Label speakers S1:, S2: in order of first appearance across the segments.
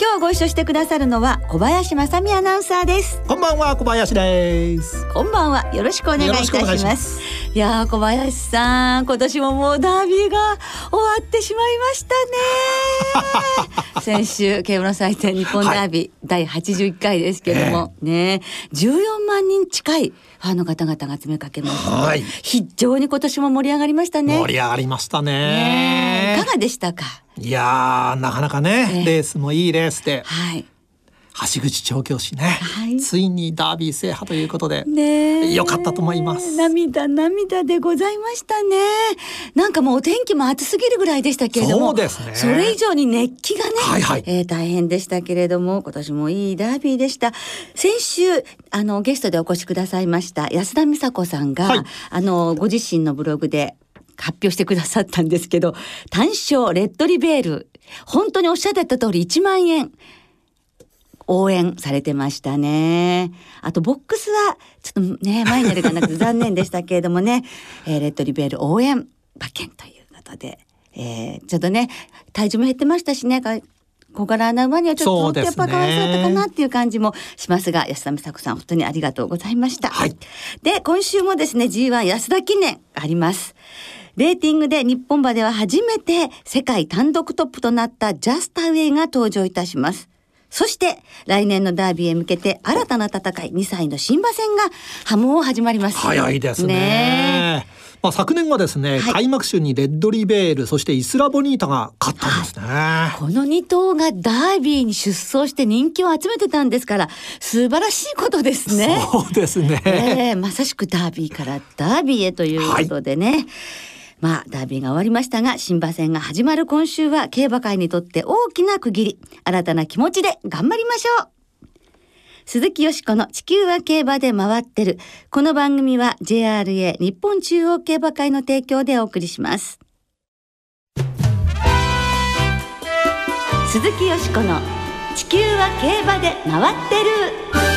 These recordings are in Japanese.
S1: 今日ご一緒してくださるのは小林正美アナウンサーです。
S2: こんばんは小林です。
S1: こんばんは。よろしくお願いいたします。いや小林さん今年ももうダービーが終わってしまいましたね。先週競馬の祭典日本ダービー、はい、第81回ですけども、えー、ね。14万人近いファンの方々が詰めかけました、はい、非常に今年も盛り上がりましたね。
S2: 盛り上がりましたね。
S1: いかがでしたか？
S2: いやなかなかね、えー、レースもいいレースで、
S1: はい、
S2: 橋口調教師ね、はい、ついにダービー制覇ということで、ね、よかったと思います。
S1: 涙涙でございましたね。なんかもうお天気も暑すぎるぐらいでしたけれども
S2: そうですね。
S1: それ以上に熱気がね、
S2: はいはい、
S1: えー、大変でしたけれども今年もいいダービーでした。先週あのゲストでお越しくださいました安田美沙子さんが、はい、あのご自身のブログで発表してくださったんですけど単勝レッドリベール本当におっしゃってた通り1万円応援されてましたね。あとボックスはちょっとね前になるかなくて 残念でしたけれどもね、えー、レッドリベール応援馬券ということで、えー、ちょっとね体重も減ってましたしね小柄な馬にはちょっとやっぱかわいそうだったかなっていう感じもしますが安田美沙子さん本当にありがとうございました。
S2: はい、
S1: で今週もですね G1 安田記念あります。レーティングで日本馬では初めて世界単独トップとなったジャスタウェイが登場いたします。そして来年のダービーへ向けて新たな戦い2歳の新馬戦が波紋を始まります。
S2: 早いですね。ねまあ、昨年はですね、はい、開幕週にレッドリベールそしてイスラボニータが勝ったんですね、は
S1: い、この2頭がダービーに出走して人気を集めてたんですから素晴らしいことですね。
S2: そうですね、
S1: えー、まさしくダービーからダービーへということでね、はいまあダービーが終わりましたが新馬戦が始まる今週は競馬界にとって大きな区切り新たな気持ちで頑張りましょう。鈴木よしこの地球は競馬で回ってる。この番組は JRA 日本中央競馬会の提供でお送りします。鈴木よしこの地球は競馬で回ってる。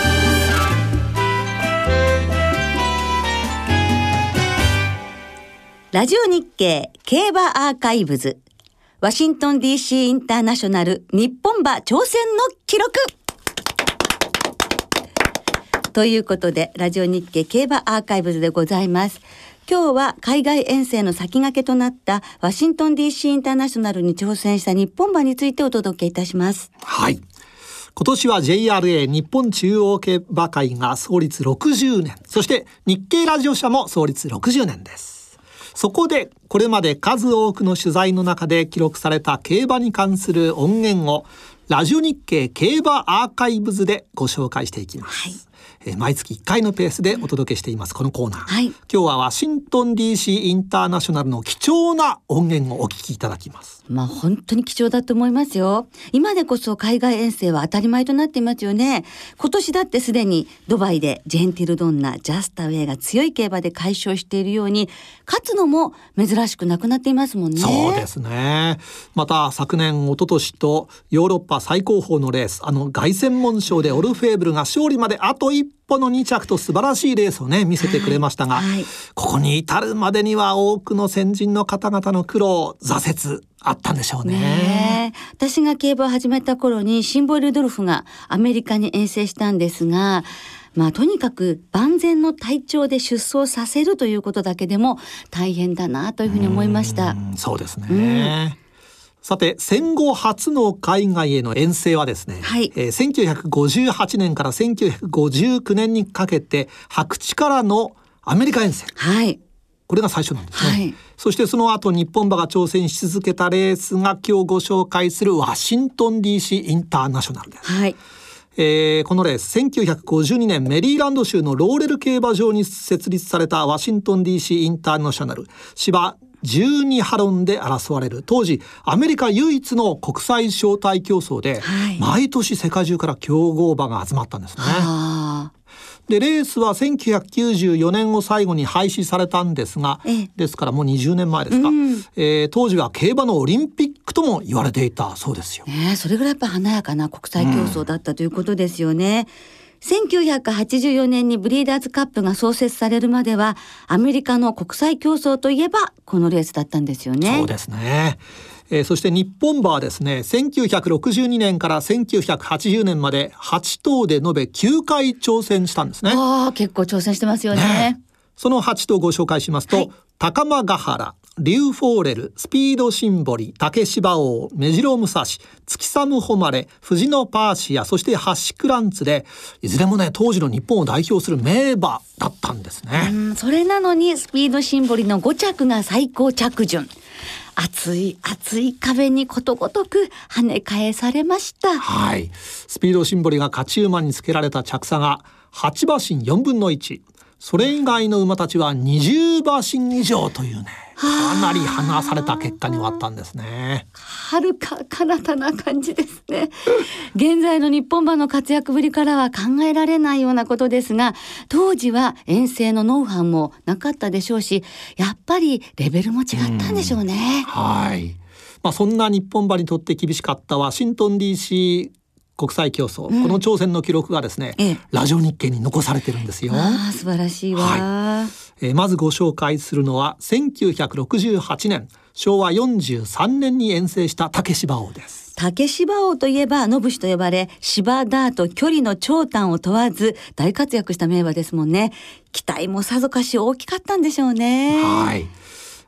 S1: ラジオ日経競馬アーカイブズ。ワシントン DC インターナショナル日本馬挑戦の記録。ということでラジオ日経競馬アーカイブズでございます。今日は海外遠征の先駆けとなったワシントン DC インターナショナルに挑戦した日本馬についてお届けいたします。
S2: はい。今年は JRA 日本中央競馬会が創立60年。そして日経ラジオ社も創立60年です。そこでこれまで数多くの取材の中で記録された競馬に関する音源をラジオ日経競馬アーカイブズでご紹介していきます。はいえー、毎月1回のペースでお届けしていますこのコーナー、はい、今日はワシントン DC インターナショナルの貴重な音源をお聞きいただきます。
S1: まあ本当に貴重だと思いますよ。今でこそ海外遠征は当たり前となっていますよね。今年だってすでにドバイでジェンティルドンナジャスタウェイが強い競馬で解消しているように勝つのも珍しくなくなっていますもんね。
S2: そうですね。また昨年一昨年とヨーロッパ最高峰のレースあの凱旋門賞でオルフェーブルが勝利まであと一歩の2着と素晴らしいレースをね見せてくれましたが、はい、ここに至るまでには多くの先人の方々の苦労挫折あったんでしょうね、ね、
S1: 私が競馬を始めた頃にシンボイルドルフがアメリカに遠征したんですがまあとにかく万全の体調で出走させるということだけでも大変だなというふうに思いました。
S2: そうですね、うんさて戦後初の海外への遠征はですね、はい。えー、1958年から1959年にかけて白地からのアメリカ遠征、
S1: はい、
S2: これが最初なんですね、はい、そしてその後日本馬が挑戦し続けたレースが今日ご紹介するワシントン DC インターナショナルです。
S1: はい。
S2: えー、このレース1952年メリーランド州のローレル競馬場に設立されたワシントン DC インターナショナル。芝12ハロンで争われる当時アメリカ唯一の国際招待競争で、
S1: はい
S2: 毎年世界中から強豪馬が集まったんですね。
S1: あ
S2: でレースは1994年を最後に廃止されたんですが
S1: ええ
S2: ですからもう20年前ですか、
S1: うん
S2: えー当時は競馬のオリンピックとも言われていたそうですよ
S1: あ。ねえそれぐらいやっぱ華やかな国際競争だったということですよね。1984年にブリーダーズカップが創設されるまではアメリカの国際競争といえばこのレースだったんですよね。
S2: そうですね。えーそして日本馬はですね1962年から1980年まで8頭で延べ9回挑戦したんですね。
S1: ああ結構挑戦してますよね。
S2: ねその8頭ご紹介しますと、
S1: はい
S2: 高間ヶ原リューフォーレルスピードシンボリ竹芝王目白武蔵月寒誉れ藤野パーシアそしてハシクランツでいずれもね当時の日本を代表する名馬だったんですね。
S1: うんそれなのにスピードシンボリの5着が最高着順。熱い熱い壁にことごとく跳ね返されました。
S2: はい。スピードシンボリが勝ち馬につけられた着差が8馬身4分の1。それ以外の馬たちは20馬身以上というね、かなり離された結果に終わったんですね。
S1: 遥か彼方な感じですね。現在の日本馬の活躍ぶりからは考えられないようなことですが、当時は遠征のノウハウもなかったでしょうし、やっぱりレベルも違ったんでしょうね。
S2: はい。まあそんな日本馬にとって厳しかったワシントン DC 国際競争、この挑戦の記録がですね、
S1: ええ
S2: ラジオ日経に残されてるんですよ。
S1: ああ素晴らしいわ。
S2: はえーまずご紹介するのは1968年昭和43年に遠征した竹芝王です。
S1: 竹芝王といえば野武士と呼ばれ芝ダート距離の長短を問わず大活躍した名馬ですもんね期待もさぞかし大きかったんでしょうね
S2: はい。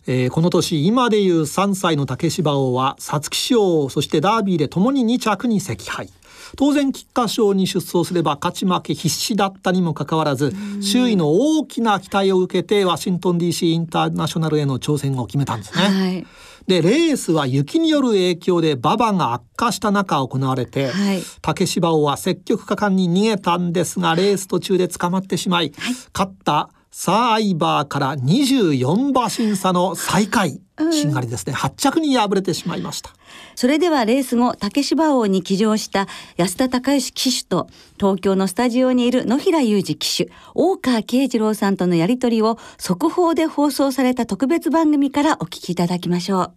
S2: えーこの年今でいう3歳の竹芝王は皐月賞そしてダービーでともに2着に惜敗当然菊花賞に出走すれば勝ち負け必至だったにもかかわらず周囲の大きな期待を受けてワシントン DC インターナショナルへの挑戦を決めたんですね。
S1: はい。
S2: でレースは雪による影響で馬場が悪化した中行われて、
S1: はい。
S2: 竹芝王は積極果敢に逃げたんですがレース途中で捕まってしまい、勝ったサーアイバーから24馬審査の最下位、しんがりですね。8着に敗れてしまいました。
S1: それではレース後竹芝王に騎乗した安田隆義騎手と東京のスタジオにいる野平裕二騎手大川慶次郎さんとのやり取りを速報で放送された特別番組からお聞きいただきましょ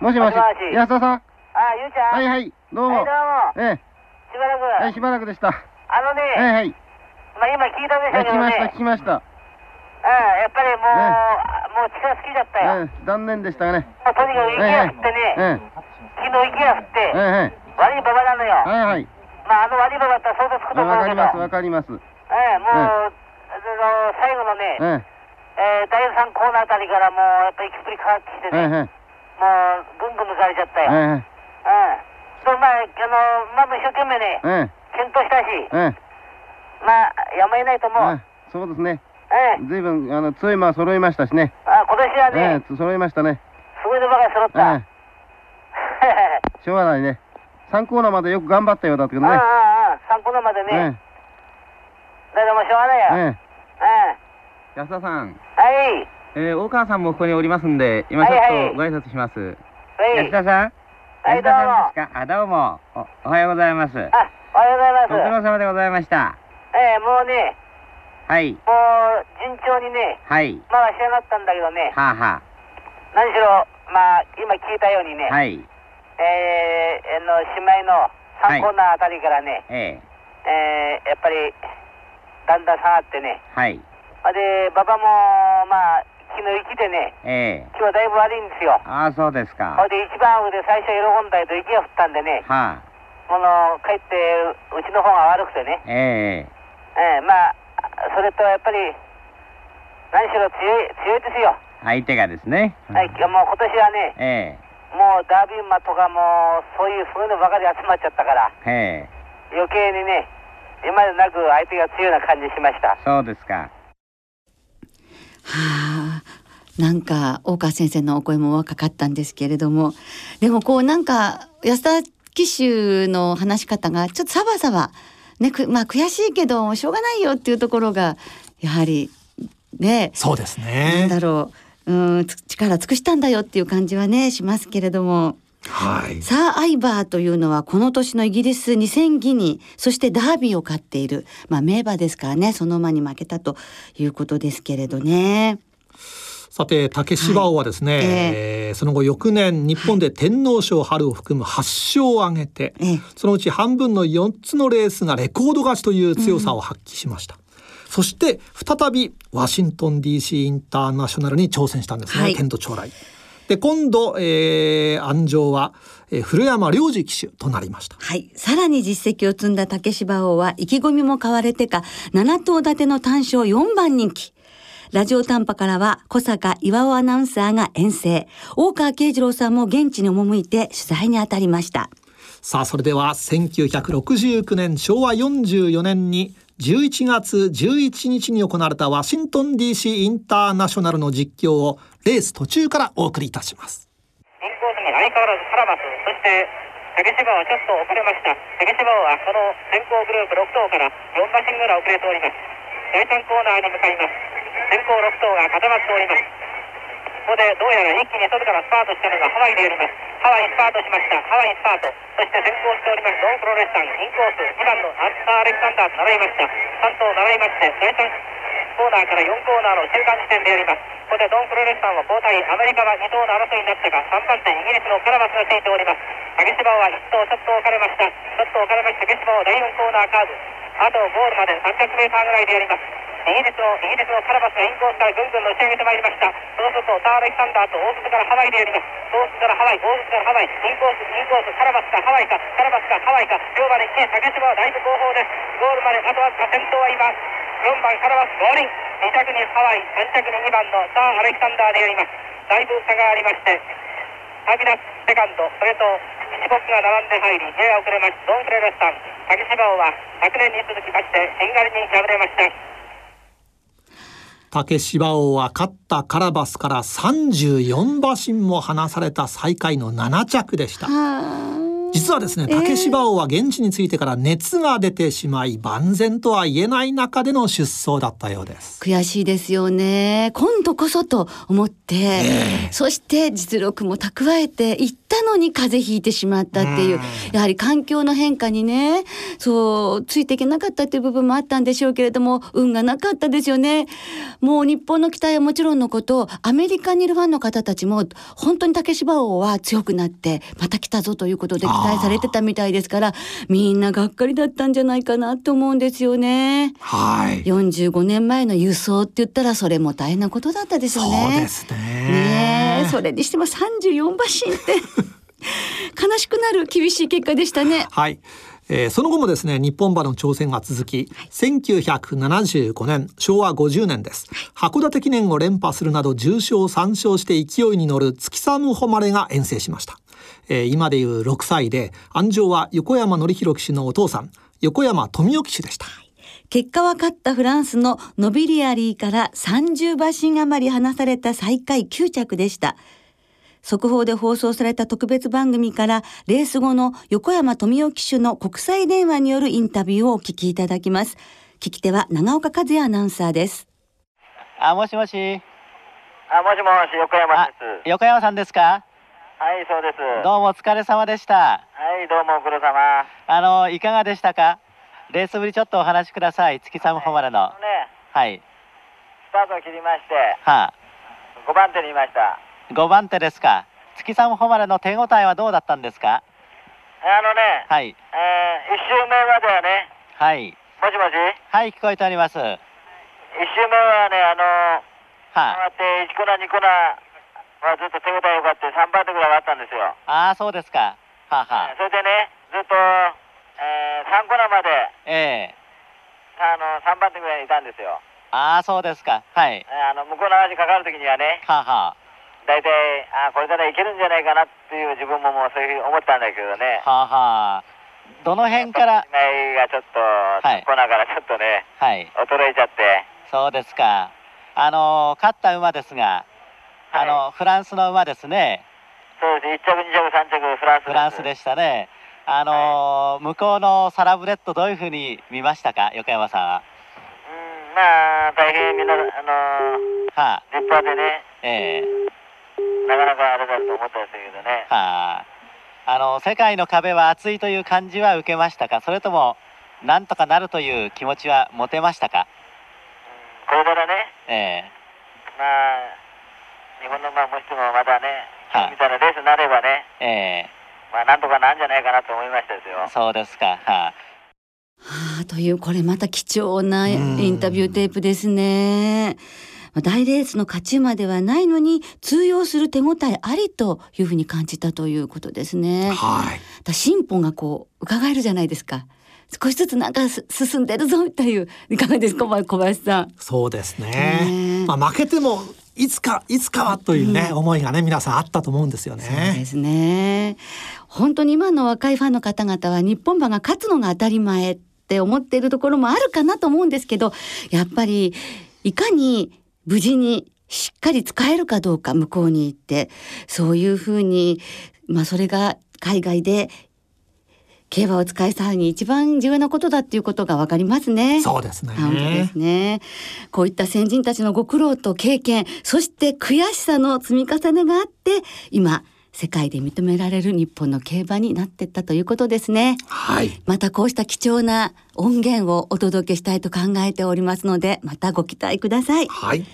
S1: う。
S3: もしもし。
S4: もしもし。
S3: 安田さん。
S4: あ、ゆうちゃん。
S3: はいはい。どうも。
S4: はい、どうも。
S3: ええ。
S4: しばらく。
S3: はいしばらくでした。
S4: あのね、
S3: はいはい。
S4: まあ、今聞いたでしょうけど
S3: え聞きました
S4: ね。
S3: 聞きました
S4: うん、やっぱりもう、もう力尽きちゃったよ。
S3: ええ残念でしたね。
S4: もうとにかく雪が降ってね、
S3: え
S4: 昨日雪が降って、悪い馬場なのよ。
S3: はいはい。
S4: まあ、あの悪い馬場だったら相当つくと思うけど。
S3: わかりますわかります。
S4: ええ、もう、あの最後のね、
S3: え
S4: えー第3コーナーあたりからもう、やっぱり息っぷり変わってきて
S3: ええ
S4: ね、
S3: え
S4: もう、ぐんぐん抜かれちゃったよ。うん。
S3: ええ。
S4: そう、まあ、あの、まあ、一生懸命ね、
S3: ええ
S4: 検討したし、
S3: ええ
S4: まあ、やむを得ないと思う。
S3: ええそうですね
S4: ええ。
S3: ずいぶんあの強い馬揃いましたしね
S4: あ今年はね、
S3: ええ揃いましたね
S4: すごいのばかり揃った。
S3: ええ しょうがないね3コーナーまでよく頑張ったようだけど
S4: うんうんうん
S3: ね、
S4: 参考のまでね。
S3: え
S4: だけどもうしょうがないよ。
S3: え
S4: うん。
S3: え
S5: 安田さん、
S4: はい。
S5: えー、大川さんもここにおりますんで、今ちょっとご挨拶します。
S4: はい。
S5: 安田さん
S4: はい、
S5: 安
S4: どうも。
S5: あ、どうもお。おはようございます。
S4: あ、おはようござい
S5: ご苦
S4: ます。
S5: 労様でございました。
S4: ええ、もうね、
S5: はい。
S4: もう順調にね、
S5: はい。
S4: まあ仕上がったんだけどね、
S5: はあ、は
S4: 何しろ、まあ今聞いたようにね、
S5: あ、はい。
S4: えー、あの、姉妹の3コーナーあたりからね、
S5: え
S4: えー、やっぱり、だんだん下がってね、
S5: ー、はい。
S4: ほんで、馬場も、まあ、昨日雪でね、
S5: え
S4: 今日はだいぶ悪いんですよ。
S5: ー、ああ、そうです
S4: ほ
S5: か
S4: ん。で、一番奥で最初喜んだけど雪が降ったんでね、
S5: はあ、
S4: この、かえって、うちの方が悪くてね、
S5: え
S4: ええまあ、それとやっぱり、何しろ強い、強いですよ。
S5: ー、相手がですね。
S4: はい、もう今年はね、
S5: え
S4: もうダービー馬とかも、そういう、そういうのばかり集まっちゃったから、
S5: ー、え
S4: 余計にね、今までなく相手が強いな感じしました
S5: ー、。そうですか。
S1: はあなんか大川先生のお声も若かったんですけれどもでもこうなんか安田騎手の話し方がちょっとサバサバねくまあ悔しいけどしょうがないよっていうところがやはりね
S2: そうです
S1: なん
S2: ね。
S1: だろううんつ力尽くしたんだよっていう感じはねしますけれども。
S2: はい。
S1: サー・アイバーというのはこの年のイギリス2000ギニそしてダービーを勝っている、まあ、名馬ですからねその馬に負けたということですけれどね。
S2: さて竹芝王はですね、
S1: はいえ
S2: えーその後翌年日本で天皇賞春を含む8勝を挙げて、
S1: ええ
S2: そのうち半分の4つのレースがレコード勝ちという強さを発揮しました。そして再びワシントン DC インターナショナルに挑戦したんですね、
S1: はい
S2: 天と将来。で今度、えー、安城は、えー古山良二騎手となりました。
S1: はい。さらに実績を積んだ竹芝王は意気込みも買われてか7頭立ての単勝4番人気。ラジオ短波からは小坂岩尾アナウンサーが遠征。大川慶次郎さんも現地に赴いて取材に当たりました。
S2: さあそれでは1969年昭和44年に11月11日に行われたワシントン DC インターナショナルの実況をレース途中からお送りいたします。
S6: インコースに相変わらずカラマス、そして竹芝はちょっと遅れました。竹芝はこの先行グループ6頭から4馬身ぐらい遅れております。生産コーナーに向かいます。先行6頭が固まっております。ここでどうやら一気に外からスパートしたのがハワイであります。ハワイスパートしました。ハワイスパート。そして先行しておりますロンプロレスさん、インコース、2番のアンサー・アレクサンダーと並びました。3頭並びまして、第3コーナーから4コーナーの中間地点であります。ここでドンプロレスタンは交代、アメリカは2頭の争いになったが、3番手イギリスのカラマスがついております。竹芝は1頭ちょっと置かれました。ちょっと置かれました竹芝は第4コーナーカーブ。あとゴールまで300メーターぐらいであります。イギリスのイギリスのカラマスがインコースからぐんぐんのし上げてまいりました。そうするとター・レキサンダーと大外からハワイであります。大外からハワイ、大外からハワイ、インコース、インコース、カラマスかハワイか、カラマスかハワイか、両馬で一気に竹芝はだいぶ後方です。ゴールまであとわずか先頭は今、4番カラマス合輪、2着にハワイ、3着に2番のター・アレキサンダーであります。だいぶ差がありまして、ハビナスセカンド、それと一ボックが並んで入り、やや遅れました。ドンフレレスタン、竹芝王は昨年に続きまして、しんがりに敗れました。
S2: 竹芝王は勝ったカラバスから34馬身も離された最下位の7着でした。実はですね竹芝王は現地に着いてから熱が出てしまい万全とは言えない中での出走だったようです。
S1: 悔しいですよね。今度こそと思って、そして実力も蓄えていったのに風邪ひいてしまったっていう、やはり環境の変化にね、そう、ついていけなかったっていう部分もあったんでしょうけれども、運がなかったですよね。もう日本の期待はもちろんのこと、アメリカにいるファンの方たちも、本当に竹芝王は強くなって、また来たぞということで期待されてたみたいですから、みんながっかりだったんじゃないかなと思うんですよね。
S2: はい。
S1: 45年前の輸送って言ったらそれも大変なことだったでしょうね。
S2: そうですね。
S1: ねえそれにしても34馬身って 悲しくなる厳しい結果でしたね。
S2: はい。えーその後もですね日本馬の挑戦が続き、1975年昭和50年です、函館記念を連覇するなど重賞3勝して勢いに乗る月寒誉れが遠征しました、えー今でいう6歳で安城は横山典弘騎手のお父さん横山富夫騎手でした
S1: 結果は勝ったフランスのノビリアリーから30馬身余り離された最下位9着でした。速報で放送された特別番組からレース後の横山富夫騎手の国際電話によるインタビューをお聞きいただきます。聞き手は長岡和也アナウンサーです。
S7: あ、もしもし。
S6: あ、もしもし、横山
S7: あ
S6: です。、
S7: 横山さんですか？
S6: はい、そうです。
S7: どうもお疲れ様でした。
S6: はい、どうもご苦労様。
S7: あの、いかがでしたか？レースぶりちょっとお話しください。月寒誉れの。
S6: あのね、
S7: はい。
S6: スタートを切りまして、
S7: はあ。
S6: 5番手にいました。
S7: 5番手ですか。月寒誉れの手応えはどうだったんですか？
S6: あのね、
S7: はい。
S6: えー、1周目まではね、
S7: はい。
S6: もしもし、
S7: はい、聞こえております。は
S6: 1周目はね、あの
S7: あ。
S6: 回って1コーナー、2コーナーはずっと手応え良かって3番手ぐらいはあったんですよ。
S7: ああ、そうですか。はあ、はあ。
S6: それでね、ずっと、えー、3コーナーまで、
S7: ええ
S6: あの3番手ぐらいにいたんですよ。
S7: ああ、そうですか。はい。
S6: えーあの向こうの足かかるときにはね、
S7: はあ、は
S6: 大体、あこれからいけるんじゃないかなっていう自分ももうそういうふうに思ったんだけどね
S7: あ。。はあ、はあ。どの辺から？
S6: 前がちょっと、
S7: はい
S6: コーナーからちょっとね、
S7: はい。
S6: 衰えちゃって、
S7: そうですか。あの勝った馬ですが、あのフランスの馬ですね。
S6: そうです、1着、2着、3着、フランス。
S7: フランスでしたね。あの向こうのサラブレッドどういうふうに見ましたか、横山さんは。
S6: うん、まあ、大変みんな、あの
S7: は
S6: 立派でね、
S7: ええ。
S6: なかなかあれだと思ったんですけどね。
S7: はあ、あの世界の壁は厚いという感じは受けましたか？それともなんとかなるという気持ちは持てましたか？
S6: これからね、
S7: ええ。
S6: まあ、日本のまあもしもまたね、
S7: はい
S6: みたいなレースになればね、
S7: ええ
S6: まあなんとかなんじゃないかなと思いましたですよ。
S7: そうですかはあ
S1: はあ、というこれまた貴重なインタビューテープですね。まあ大レースの勝ち馬ではないのに通用する手応えありというふうに感じたということですね。
S2: はい。
S1: だ進歩がこう伺えるじゃないですか。少しずつなんかす進んでるぞといういかがですか小林さん。
S2: そうです
S1: ね
S2: ね。まあ負けてもいつかいつかはというね、思いがね皆さんあったと思うんですよ
S1: そう
S2: ね
S1: で。すね。本当に今の若いファンの方々は日本馬が勝つのが当たり前って思っているところもあるかなと思うんですけど、やっぱりいかに無事にしっかり使えるかどうか向こうに行って、そういうふうに、まあそれが海外で競馬を使い際に一番重要なことだっていうことがわかりますね。
S2: そうですね。
S1: 本当ですね。こういった先人たちのご苦労と経験、そして悔しさの積み重ねがあって、今、世界で認められる日本の競馬になっていったということですね。
S2: はい。
S1: またこうした貴重な音源をお届けしたいと考えておりますので、またご期待ください。
S2: はい。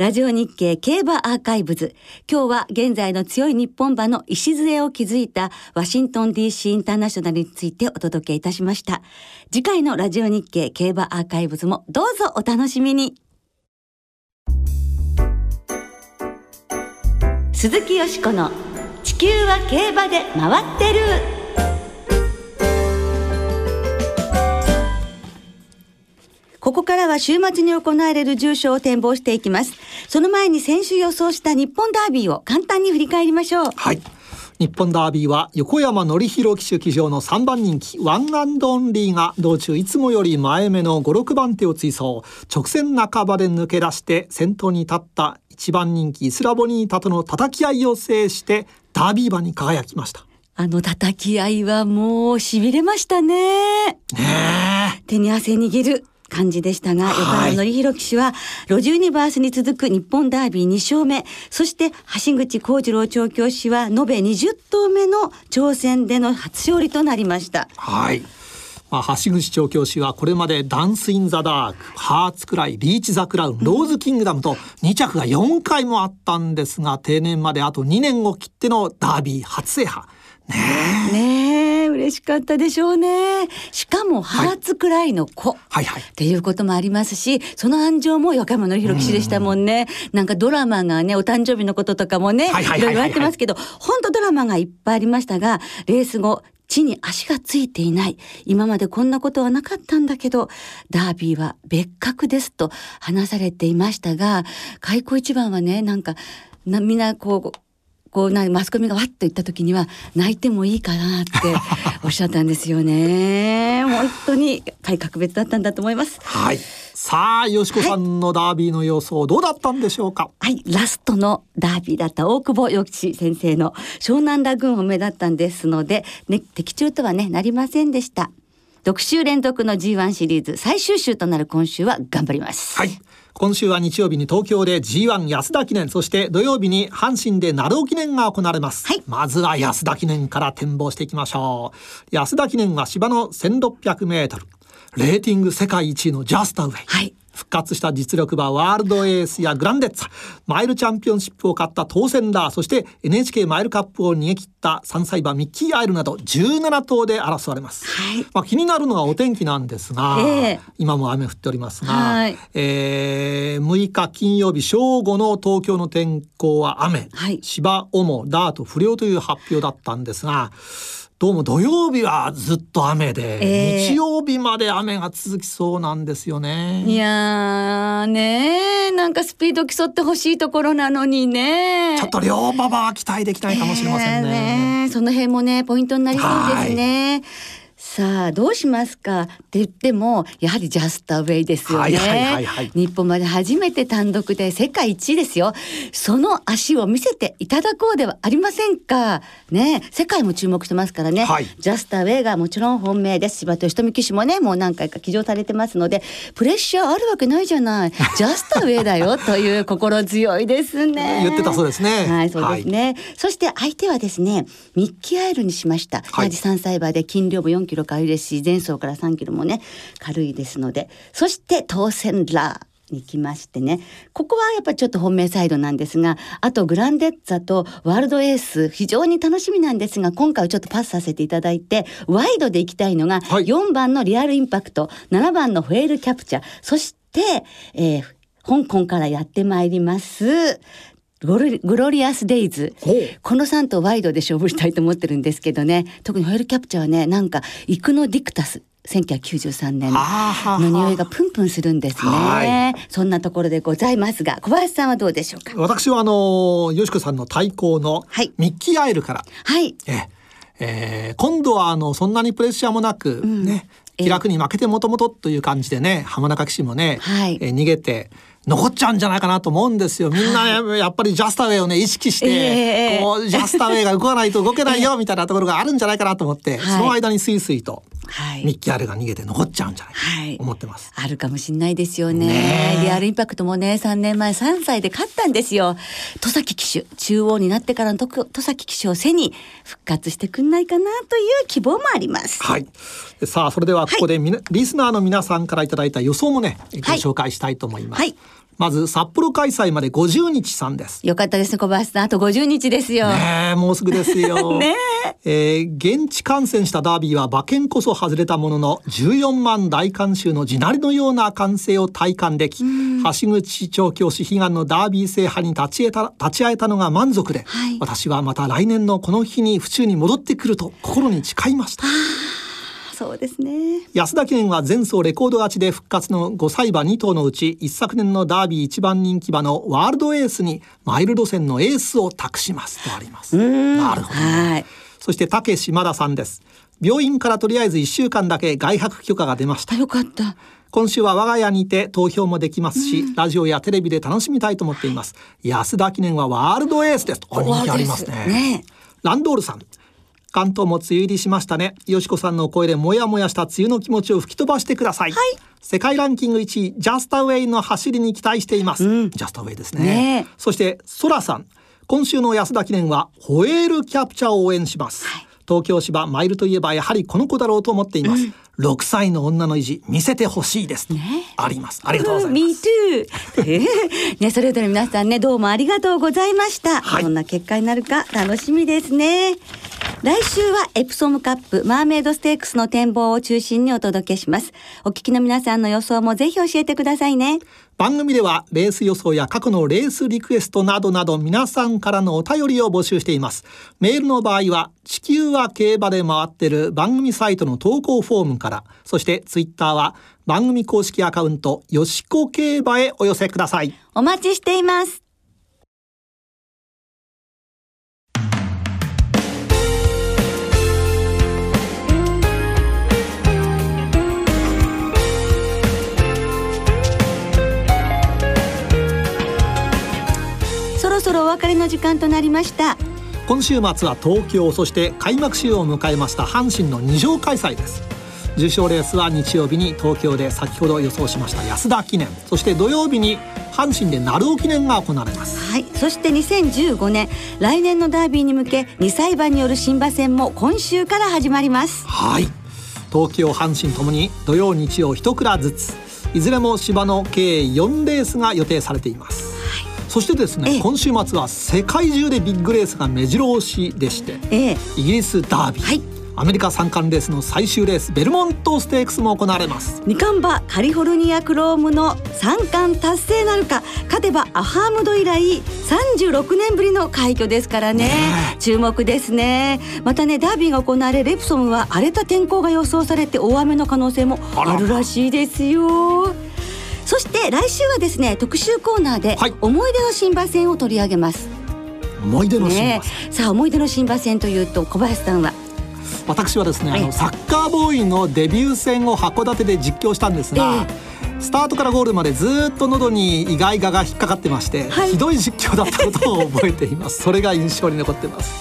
S1: ラジオ日経競馬アーカイブズ。今日は現在の強い日本馬の礎を築いたワシントン DC インターナショナルについてお届けいたしました。次回のラジオ日経競馬アーカイブズもどうぞお楽しみに。鈴木よしこの地球は競馬で回ってる。ここからは週末に行われる重賞を展望していきます。その前に先週予想した日本ダービーを簡単に振り返りましょう。
S2: はい。日本ダービーは横山典弘騎手騎乗の3番人気ワンアンドオンリーが道中いつもより前目の5、6番手を追走直線半ばで抜け出して先頭に立った1番人気イスラボニータとの叩き合いを制してダービー馬に輝きました。
S1: あの叩き合いはもう痺れましたね。
S2: ねえ。
S1: 手に汗握る感じでしたが、
S2: はい
S1: 横山典弘騎手は、ロジュユニバースに続く日本ダービー2勝目、そして橋口弘次郎調教師は延べ20頭目の挑戦での初勝利となりました。
S2: はい。まあ、橋口調教師はこれまでダンス・イン・ザ・ダーク、ハーツクライ、リーチ・ザ・クラウン、ローズ・キングダムと2着が4回もあったんですが、定年まであと2年を切ってのダービー初制覇。ねえ。
S1: 嬉しかったでしょうね。しかも、ハーツくらいの子。
S2: はいはい。
S1: っていうこともありますし、その安城も横山典弘騎士でしたもんね。なんかドラマがね、お誕生日のこととかもね、いろいろやってますけど、本当ドラマがいっぱいありましたが、レース後、地に足がついていない。今までこんなことはなかったんだけど、ダービーは別格ですと話されていましたが、開口一番はね、なんか、なみんなこう、こうなマスコミがわっと言った時には泣いてもいいかなって おっしゃったんですよね。本当に改格別だったんだと思います。
S2: はい。さあ、よしこさんのダービーの予想、どうだったんでしょうか？
S1: はい、ラストのダービーだった大久保よし先生の湘南ラグーンを目立ったんですので、ね、的中とはね、なりませんでした。6週連続の G1 シリーズ最終週となる今週は頑張ります。
S2: はい。今週は日曜日に東京で G1 安田記念、そして土曜日に阪神で鳴尾記念が行われます。
S1: はい
S2: まずは安田記念から展望していきましょう。安田記念は芝の1600メートル。レーティング世界一位のジャスタウェイ。
S1: はい。
S2: 復活した実力馬ワールドエースやグランデッツァマイルチャンピオンシップを勝った当選ラーそして NHK マイルカップを逃げ切った3歳馬ミッキーアイルなど17頭で争われます、
S1: はい。
S2: まあ、気になるのはお天気なんですが、
S1: ええ。
S2: 今も雨降っておりますが、
S1: はい。
S2: えー6日金曜日正午の東京の天候は雨、
S1: はい。
S2: 芝主ダート不良という発表だったんですがどうも土曜日はずっと雨で、
S1: ええ
S2: 日曜日まで雨が続きそうなんですよね。
S1: いやーねーなんかスピード競ってほしいところなのにね
S2: ちょっと両馬場は期待できないかもしれませんね。
S1: えーねその辺もねポイントになりそうですね。さあどうしますか？って言ってもやはりジャスタウェイですよね、
S2: はいはいはいはい。
S1: 日本まで初めて単独で世界一位ですよ。その足を見せていただこうではありませんか？ね？世界も注目してますからね、
S2: はい。
S1: ジャスタウェイがもちろん本命です。柴田仁美騎手もねもう何回か騎乗されてますのでプレッシャーあるわけないじゃない。ジャスタウェイだよという心強いですね。
S2: 言ってたそうですね。
S1: はいそうですね、そして相手はですねミッキーアイルにしました、
S2: はい。
S1: 同じ3歳馬で筋量も4キロ軽いですし前走から3キロもね軽いですので。そして当選ラーに来ましてね。ここはやっぱりちょっと本命サイドなんですがあとグランデッツァとワールドエース非常に楽しみなんですが今回はちょっとパスさせていただいてワイドで行きたいのが
S2: はい。
S1: 4番のリアルインパクト7番のフェールキャプチャー。そして、えー香港からやってまいりますグロリグロリアス・デイズ。この3頭ワイドで勝負したいと思ってるんですけどね。特にホエールキャプチャーはねなんかイクノ・ディクタス。1993年。の匂いがプンプンするんです
S2: は
S1: ねそんなところでございますが小林さんはどうでしょうか？
S2: 私はあのよしこさんの対抗の
S1: はい。
S2: ミッキーアイルから、
S1: はい。
S2: ええ。ー今度はあのそんなにプレッシャーもなく、ね
S1: ええ。
S2: 気楽に負けてもともとという感じでね浜中騎手もね、
S1: はい。
S2: えー逃げて残っちゃうんじゃないかなと思うんですよ。みんなね、やっぱりジャスタウェイをね意識して、
S1: ええ
S2: こうジャスタウェイが動かないと動けないよみたいなところがあるんじゃないかなと思って、
S1: はい。
S2: その間にスイスイと
S1: はい。
S2: ミッキーアイルが逃げて残っちゃうんじゃないか思ってます。
S1: あるかもしれないですよね。リアルインパクトもね3年前3歳で勝ったんですよ。戸崎騎手中央になってからのとく戸崎騎手を背に復活してくんないかなという希望もあります。
S2: はい。さあ、それではここでみな、リスナーの皆さんからいただいた予想もね、ご
S1: はい。
S2: 紹介したいと思います。
S1: はい
S2: まず、札幌開催まで50日さんです。
S1: よかったですね小林さんあと50日ですよ、
S2: ねえ、もうすぐですよ。
S1: ね
S2: えー現地観戦したダービーは馬券こそ外れたものの14万大観衆の地鳴りのような歓声を体感でき橋口調教師悲願のダービー制覇に立ち得た立ち会えたのが満足で、
S1: はい
S2: 私はまた来年のこの日に府中に戻ってくると心に誓いました。
S1: そうですね
S2: 安田記念は前走レコード勝ちで復活の5歳馬2頭のうち一昨年のダービー一番人気馬のワールドエースにマイル路線のエースを託しますとあります。なるほど、
S1: はい
S2: そして竹島田さんです。病院からとりあえず1週間だけ外泊許可が出ました
S1: あ。よかった
S2: 今週は我が家にて投票もできますし、ラジオやテレビで楽しみたいと思っています。安田記念はワールドエースです。あ人気ありますね。
S1: ね
S2: ランドールさん。関東も梅雨入りしましたね。よしこさんの声でもやもやした梅雨の気持ちを吹き飛ばしてください。世界ランキング1位、ジャスタウェイの走りに期待しています。ジャスタウェイですね。
S1: ねえ
S2: そして、ソラさん。今週の安田記念は、ホエールキャプチャーを応援します。東京芝マイルといえばやはりこの子だろうと思っています。6歳の女の意地見せてほしいです。あります。ありがとうございます。
S1: Me too ね、それぞれ皆さんね、どうもありがとうございました。
S2: はい
S1: どんな結果になるか楽しみですね。来週はエプソムカップマーメイドステークスの展望を中心にお届けします。お聞きの皆さんの予想もぜひ教えてくださいね。
S2: 番組ではレース予想や過去のレースリクエストなどなど皆さんからのお便りを募集しています。メールの場合は地球は競馬で回ってる番組サイトの投稿フォームから、そしてツイッターは番組公式アカウントよしこ競馬へお寄せください。
S1: お待ちしています。別れの時間となりました。
S2: 今週末は東京そして開幕週を迎えました阪神の二乗開催です。重賞レースは日曜日に東京で先ほど予想しました安田記念。そして土曜日に阪神で鳴尾記念が行われます。
S1: はい、そして2015年来年のダービーに向け2歳馬による新馬戦も今週から始まります。
S2: はい。東京阪神ともに土曜日曜一蔵ずつ。いずれも芝の計4レースが予定されています、そしてですね
S1: ええ。
S2: 今週末は世界中でビッグレースが目白押しでして
S1: ええ。
S2: イギリスダービー、
S1: はい。
S2: アメリカ三冠レースの最終レースベルモントステークスも行われます。
S1: 二冠馬カリフォルニアクロームの三冠達成なるか勝てばアハームド以来36年ぶりの快挙ですからね。
S2: ね
S1: 注目ですね。またねダービーが行われレプソムは荒れた天候が予想されて大雨の可能性もあるらしいですよそして来週はですね特集コーナーで
S2: はい。
S1: 思い出の新馬戦を取り上げます、
S2: 思い出のシーン
S1: ね。
S2: は、
S1: さあ思い出の新馬戦というと小林さんは？
S2: 私はですねあ
S1: ええ
S2: のサッカーボーイのデビュー戦を函館で実況したんですが、スタートからゴールまでずっと喉にイガイガが引っかかってまして、
S1: はい。
S2: ひどい実況だったことを覚えています。それが印象に残ってます。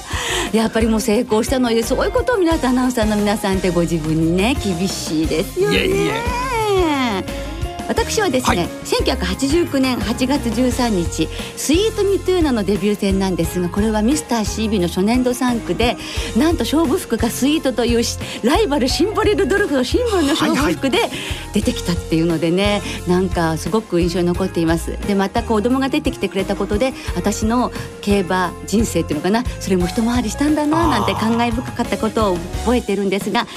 S1: やっぱりもう成功したのでそういうことを皆さんアナウンサーの皆さんってご自分にね厳しいですよね。
S2: いえいえ
S1: 私はですね、
S2: はい。
S1: 1989年8月13日「スイート・ミ・トゥーナ」のデビュー戦なんですがこれはミスター CB の初年度3区でなんと勝負服がスイートというしライバルシンボリルドルフのシンボルの勝負服で出てきたっていうのでねなんかすごく印象に残っています。でまた子供が出てきてくれたことで私の競馬人生っていうのかなそれも一回りしたんだななんて感慨深かったことを覚えてるんですが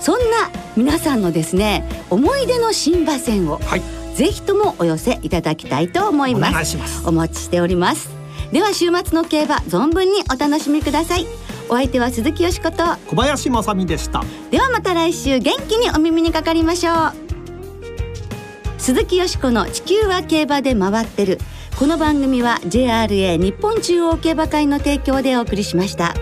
S1: そんな皆さんのですね思い出の新馬戦を
S2: はい。
S1: ぜひともお寄せいただきたいと思い
S2: お
S1: ます。
S2: 願いします。
S1: お待ちしております。では週末の競馬存分にお楽しみください。お相手は鈴木よしこと。
S2: 小林正美でした。
S1: ではまた来週元気にお耳にかかりましょう。鈴木よしこの地球は競馬で回ってる。この番組は JRA 日本中央競馬会の提供でお送りしました。